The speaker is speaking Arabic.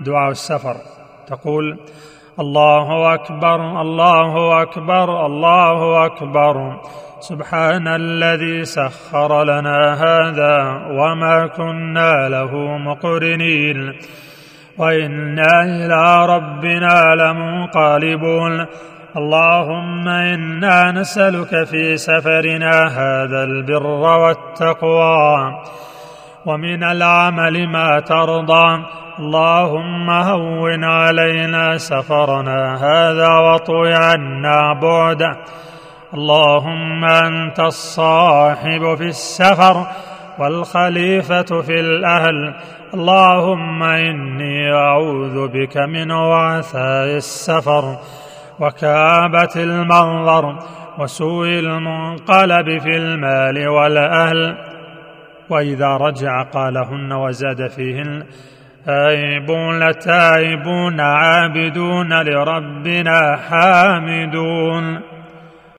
دعاء السفر. تقول الله أكبر الله أكبر الله أكبر. سبحان الذي سخر لنا هذا وما كنا له مقرنين. وإنا إلى ربنا لمنقلبون. اللهم إنا نسألك في سفرنا هذا البر والتقوى. ومن العمل ما ترضى. اللهم هون علينا سفرنا هذا واطوي عنا بعده. اللهم أنت الصاحب في السفر والخليفة في الأهل. اللهم إني أعوذ بك من وعثاء السفر وكابه المنظر وسوء المنقلب في المال والأهل. وإذا رجع قالهن وزاد فيهن آيبون لتائبون عابدون لربنا حامدون